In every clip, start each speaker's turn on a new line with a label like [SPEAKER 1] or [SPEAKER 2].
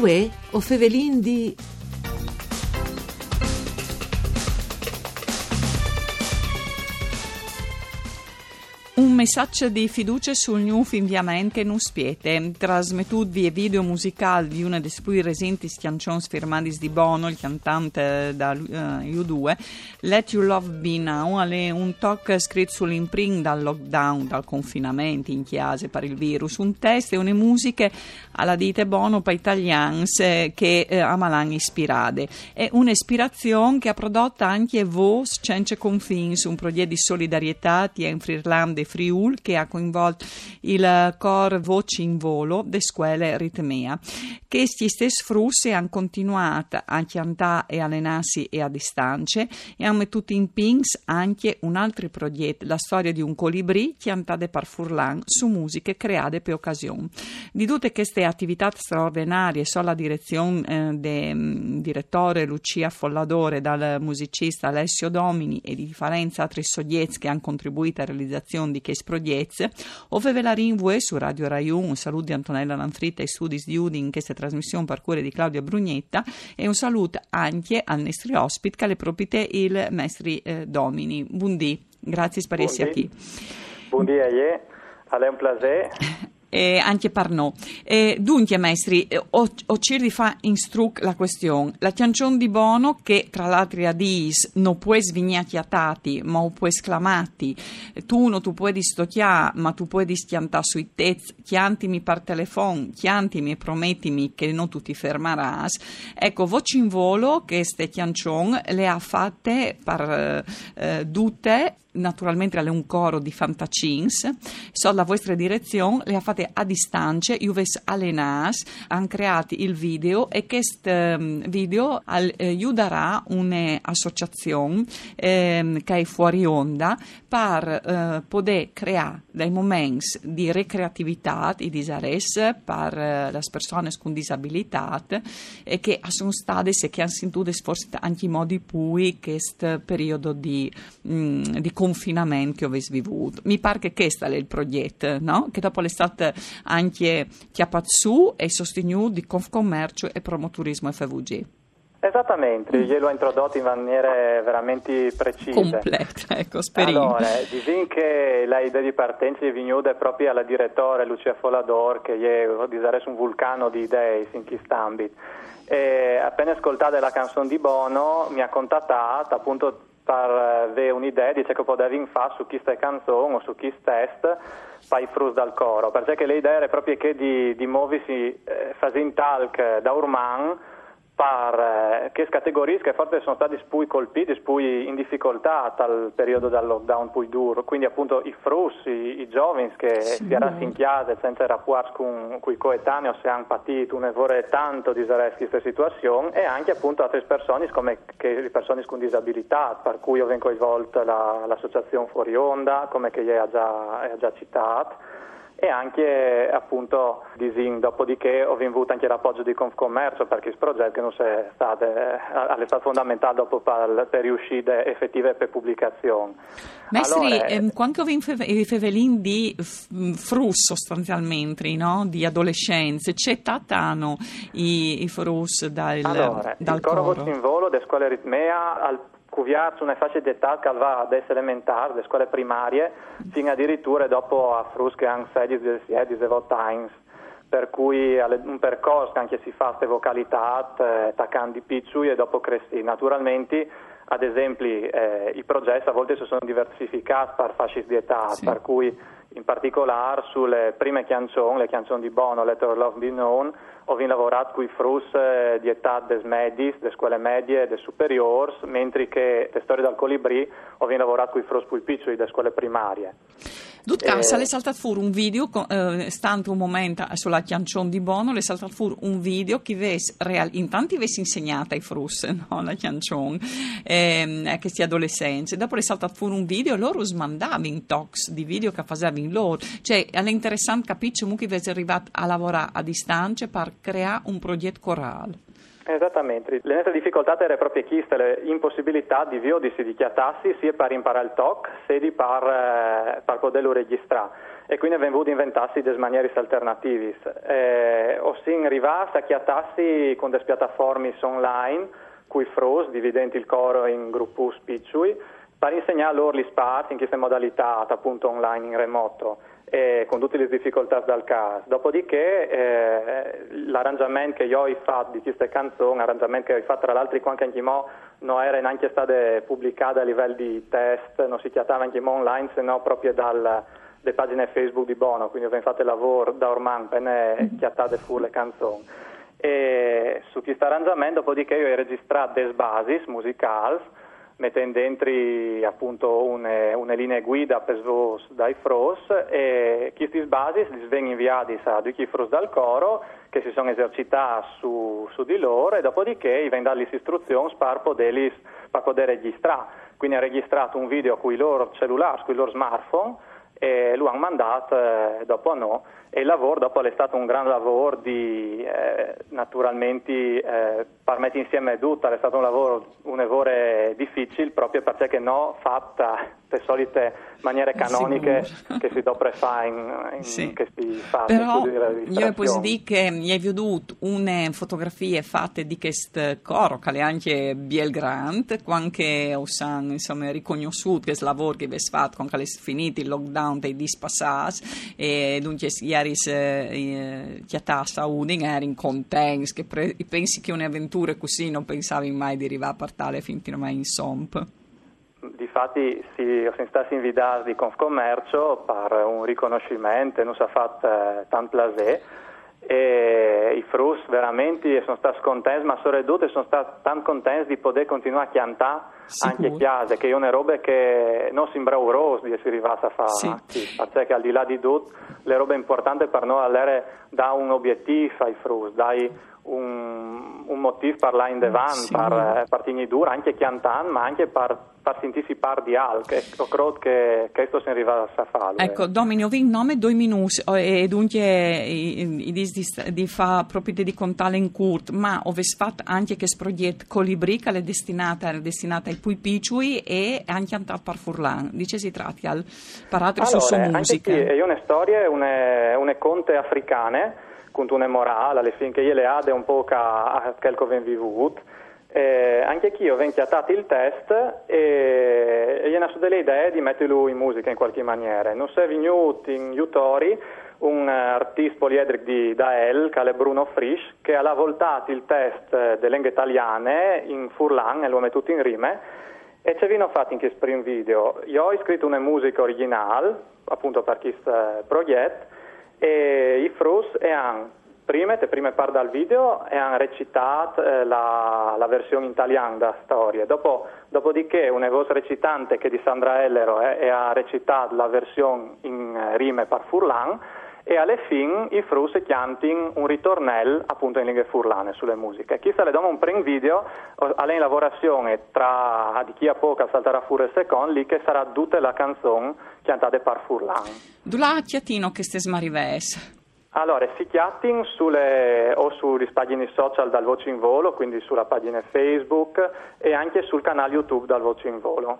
[SPEAKER 1] Uè, o fevelin di
[SPEAKER 2] messaggio di fiducia sul nuovo inviamento che non spiete. Trasmettuti e video musicali di una delle più recenti canzoni firmate di Bono, il cantante da uh, U2, Let You Love Be Now, è un talk scritto sull'imprint dal lockdown, dal confinamento in chiesa per il virus. Un testo e una musiche alla dite Bono per italiani eh, che eh, amalan ispirate. È un'ispirazione che ha prodotto anche Vos Cence Confins, un progetto di solidarietà in Friulanda e Friul che ha coinvolto il cor Voci in Volo de scuole Ritmea. Questi stessi frussi hanno continuato a chiantare e allenarsi e a distanze e hanno messo in pings anche un altro progetto, la storia di un colibrì chiantate per Furlan su musiche create per occasione. Di tutte queste attività straordinarie, so la direzione eh, del mm, direttore Lucia Folladore, dal musicista Alessio Domini e di altri soggetti che hanno contribuito alla realizzazione di questi progetti, ove ve la rinvue su Radio Rai 1, un saluto di Antonella Lanfritta e Studis di Udin in questa trasmissione per cura di Claudia Brugnetta e un saluto anche al nostro ospite che le propite il Mestri eh, Domini. Buondì, grazie spariesi a chi.
[SPEAKER 3] Buondì a lei, è un piacere.
[SPEAKER 2] eh, anche per noi. Eh, dunque, maestri, ho, ho cercato di fare instruc la questione. La canzone di Bono, che tra l'altro a dis non può svignachiatati, ma può esclamati, tu non tu puoi distocchiare, ma tu puoi schiantare sui tez, chiantimi per telefono, chiantimi e promettimi che non tu ti fermeras. Ecco, voce in volo che ste canzone le ha fatte per eh, tutte naturalmente alle un coro di fantacins, so la vostra direzione, le ha fatte a distanza, Juves Alenas, hanno creato il video e questo ehm, video aiuterà un'associazione eh, che è fuori onda per eh, poter creare dei momenti di recreatività, di disares per eh, le persone con disabilità e che sono state e che hanno sentito forse anche i modi pui questo periodo di, mm, di confinamento che avete vissuto. Mi pare che questo è il progetto, no? che dopo l'estate anche chiappato su e sostenuto di Confcommercio e Promoturismo FVG.
[SPEAKER 3] Esattamente, mm. glielo ho introdotto in maniere veramente precise.
[SPEAKER 2] Completa, ecco, speriamo.
[SPEAKER 3] Allora, diciamo che l'idea di partenza è venuta proprio alla direttore Lucia Folador, che è di un vulcano di idee in questo ambito. E appena ascoltata la canzone di Bono mi ha contattato appunto per avere un'idea di ciò che potevi fare su questa canzone o su questo test fai frus dal coro, perché l'idea era proprio che di, di muoversi eh, facendo talk da Urman par eh, che categorie che forse sono stati spui colpiti, spui in difficoltà dal periodo del lockdown più duro, quindi appunto i frussi, i, i giovani che sì. si erano in chiesa senza rapporti con, con i coetanei se hanno patito un errore tanto di questa situazione e anche appunto altre persone come che, le persone con disabilità, per cui ho coinvolto la, l'associazione Fuori Onda, come che ha già, già citato e anche appunto disin, dopodiché ho avuto anche l'appoggio di Confcommercio per questo progetto non è stato, è stato fondamentale dopo per, per riuscire effettive per pubblicazione.
[SPEAKER 2] Mestri, allora, ehm, quando vi fevelin di frus sostanzialmente, no? di adolescenze, c'è tatano i, i frus dal,
[SPEAKER 3] allora,
[SPEAKER 2] dal
[SPEAKER 3] il coro. coro in volo della scuola Ritmea al Cuviarci una fascia di età che va ad elementare, le scuole primarie, fino addirittura dopo a Frusche anche 16, 17, 18 anni per cui un percorso che anche si fa queste vocalità, attaccando i piccoli e dopo cresci. Naturalmente, ad esempio, eh, i progetti a volte si sono diversificati per fasce di età, sì. per cui in particolare sulle prime canzoni, le canzoni di Bono, Let Our Love Be Known, ho lavorato con i frus eh, di età des medis, delle scuole medie e des superiori, mentre che le storie dal colibrì ho lavorato con i frus più piccoli delle scuole primarie.
[SPEAKER 2] Dutcassa eh, le salta fuori un video, eh, stante un momento sulla canzone di Bono, le salta fuori un video che ves real, intanto avessi insegnato ai frus, no, la canzone, eh, che sia adolescenze, dopo le salta fuori un video, loro smandavano in talks di video che facevano loro, cioè è interessante capire come che avessi arrivato a lavorare a distanza per creare un progetto corale.
[SPEAKER 3] Esattamente, nostre difficoltà erano proprio queste, l'impossibilità di vio di si dichiatarsi sia per imparare il TOC, sia per, eh, poterlo registrare e quindi abbiamo voluto inventarsi delle maniere alternative. Eh, o sin in rivasta a chiatassi con le piattaforme online, cui fros, dividendo il coro in gruppi piccoli, per insegnare loro gli spazi in queste modalità appunto online in remoto eh, con tutte le difficoltà dal caso. Dopodiché eh, l'arrangiamento che io ho fatto di queste canzoni, l'arrangiamento che ho fatto tra l'altro anche in Chimò, non era neanche stato pubblicato a livello di test, non si chiamava in Chimò online, se no proprio dalle pagine Facebook di Bono, quindi ho fatto il lavoro da ormai per ne chiattate fuori le canzoni. E su questo arrangiamento, dopodiché io ho registrato des basis musicali mettendo dentro appunto une, une linee guida per svos dai fros e questi basi li vengono inviati a due fros dal coro che si sono esercitati su, su di loro e dopodiché vengono date istruzioni per poter registrare. Quindi ha registrato un video con i loro cellulari, con i loro smartphone e lo hanno mandato eh, dopo a noi e il lavoro dopo è stato un gran lavoro di eh, naturalmente eh, per mettere insieme tutto, è stato un lavoro, un lavoro difficile proprio perché no fatta le solite maniere canoniche
[SPEAKER 2] Sicuro.
[SPEAKER 3] che si dovrebbe fare in, in
[SPEAKER 2] Sì.
[SPEAKER 3] che si fa
[SPEAKER 2] Però
[SPEAKER 3] in
[SPEAKER 2] io posso
[SPEAKER 3] registrazione.
[SPEAKER 2] dire che mi hai veduto une fotografie fatte di questo coro, che è anche Biel Grant, quando osan, insomma, riconosciuto che il lavoro che avete fatto quando è finito il lockdown dei dispassati e dunque ieri eh, chiatassa Uding eri contenti, che pre- pensi che un'avventura così non pensavi mai di arrivare a partire non mai in Somp.
[SPEAKER 3] Difatti sì, siamo stati invitati di Confcommercio per un riconoscimento, non si è fatto eh, tanto plaisir e i frus veramente sono stati contenti, ma soprattutto sono stati tanto contenti di poter continuare a
[SPEAKER 2] Sicuro.
[SPEAKER 3] anche chiase, che è una roba che non sembra urose di essere arrivata a fare,
[SPEAKER 2] Sì.
[SPEAKER 3] sì, perché al di là di tutto le robe importanti per noi all'ere da un obiettivo ai frus, dai un, un motivo per là in devan,
[SPEAKER 2] Sì.
[SPEAKER 3] per, eh, per tenere dura, anche cantando, ma anche per, per sentirsi par di al, che ho credo che questo si arriva a fare.
[SPEAKER 2] Ecco, Domini, ho vinto nome due minuti oh, e dunque i, di, di fa proprio di contare in curt, ma ho fatto anche che progetto Colibri che è destinata, era destinata ai pui piccoli e anche a per Furlan. Dice si tratti al parato su sua
[SPEAKER 3] anche
[SPEAKER 2] musica.
[SPEAKER 3] qui, io una storia, une, une conte africane, una morale, io le ade un po' a ho vissuto. Eh, anche qui ho chiatato il test e, gli nato delle idee di metterlo in musica in qualche maniera. Non è venuto in Utori un artista poliedrico di Dael, che è Bruno Frisch, che ha voltato il test delle lingue italiane in Furlan e lo ha messo in rime e ci abbiamo fatto in questo primo video. Io ho scritto una musica originale, appunto per questo progetto, e i frus e hanno prima, le prime parti dal video e hanno recitato eh, la, la versione in italiano della storia. Dopo, dopodiché una voce recitante che di Sandra Ellero eh, e ha recitato la versione in eh, rime per Furlan e alla fine i frus cantano un ritornello appunto in lingue furlane sulle musiche. Chi se le dà un primo video alla in lavorazione tra di chi a poco salterà fuori il secondo lì che sarà tutta la canzone cantata per Furlan.
[SPEAKER 2] Dula chiatino che ste smarives.
[SPEAKER 3] Allora, si chiattin sulle, o sulle pagine social dal Voce in Volo, quindi sulla pagina Facebook e anche sul canale YouTube dal Voce in Volo.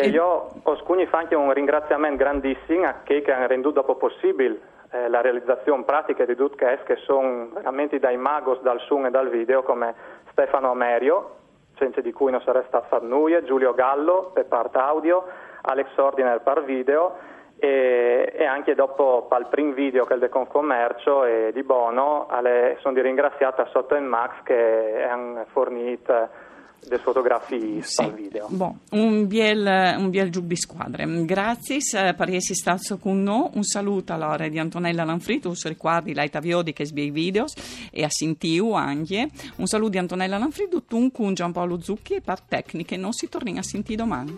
[SPEAKER 3] E io ho scugni fa anche un ringraziamento grandissimo a chi che ha renduto dopo possibile eh, la realizzazione pratica di Dutcast, che sono veramente dai magos dal Sun e dal video, come Stefano Amerio, senza di cui non sarebbe stato fatto nulla, Giulio Gallo per parte audio, Alex Ordiner per video e, e anche dopo al primo video che è del Confcommercio e di Bono alle- sono di ringraziata Sotto e Max che hanno fornito delle fotografie al video.
[SPEAKER 2] Bon, un biel, un biel giù di squadre. Grazie eh, per essere stato con noi. Un saluto allora di Antonella Lanfrito, se ricordi l'Aita Viodi che sbia i video e a Sintiu anche. Un saluto di Antonella Lanfrito, tu con Giampaolo Zucchi e per tecniche. Non si torna a sentire domani.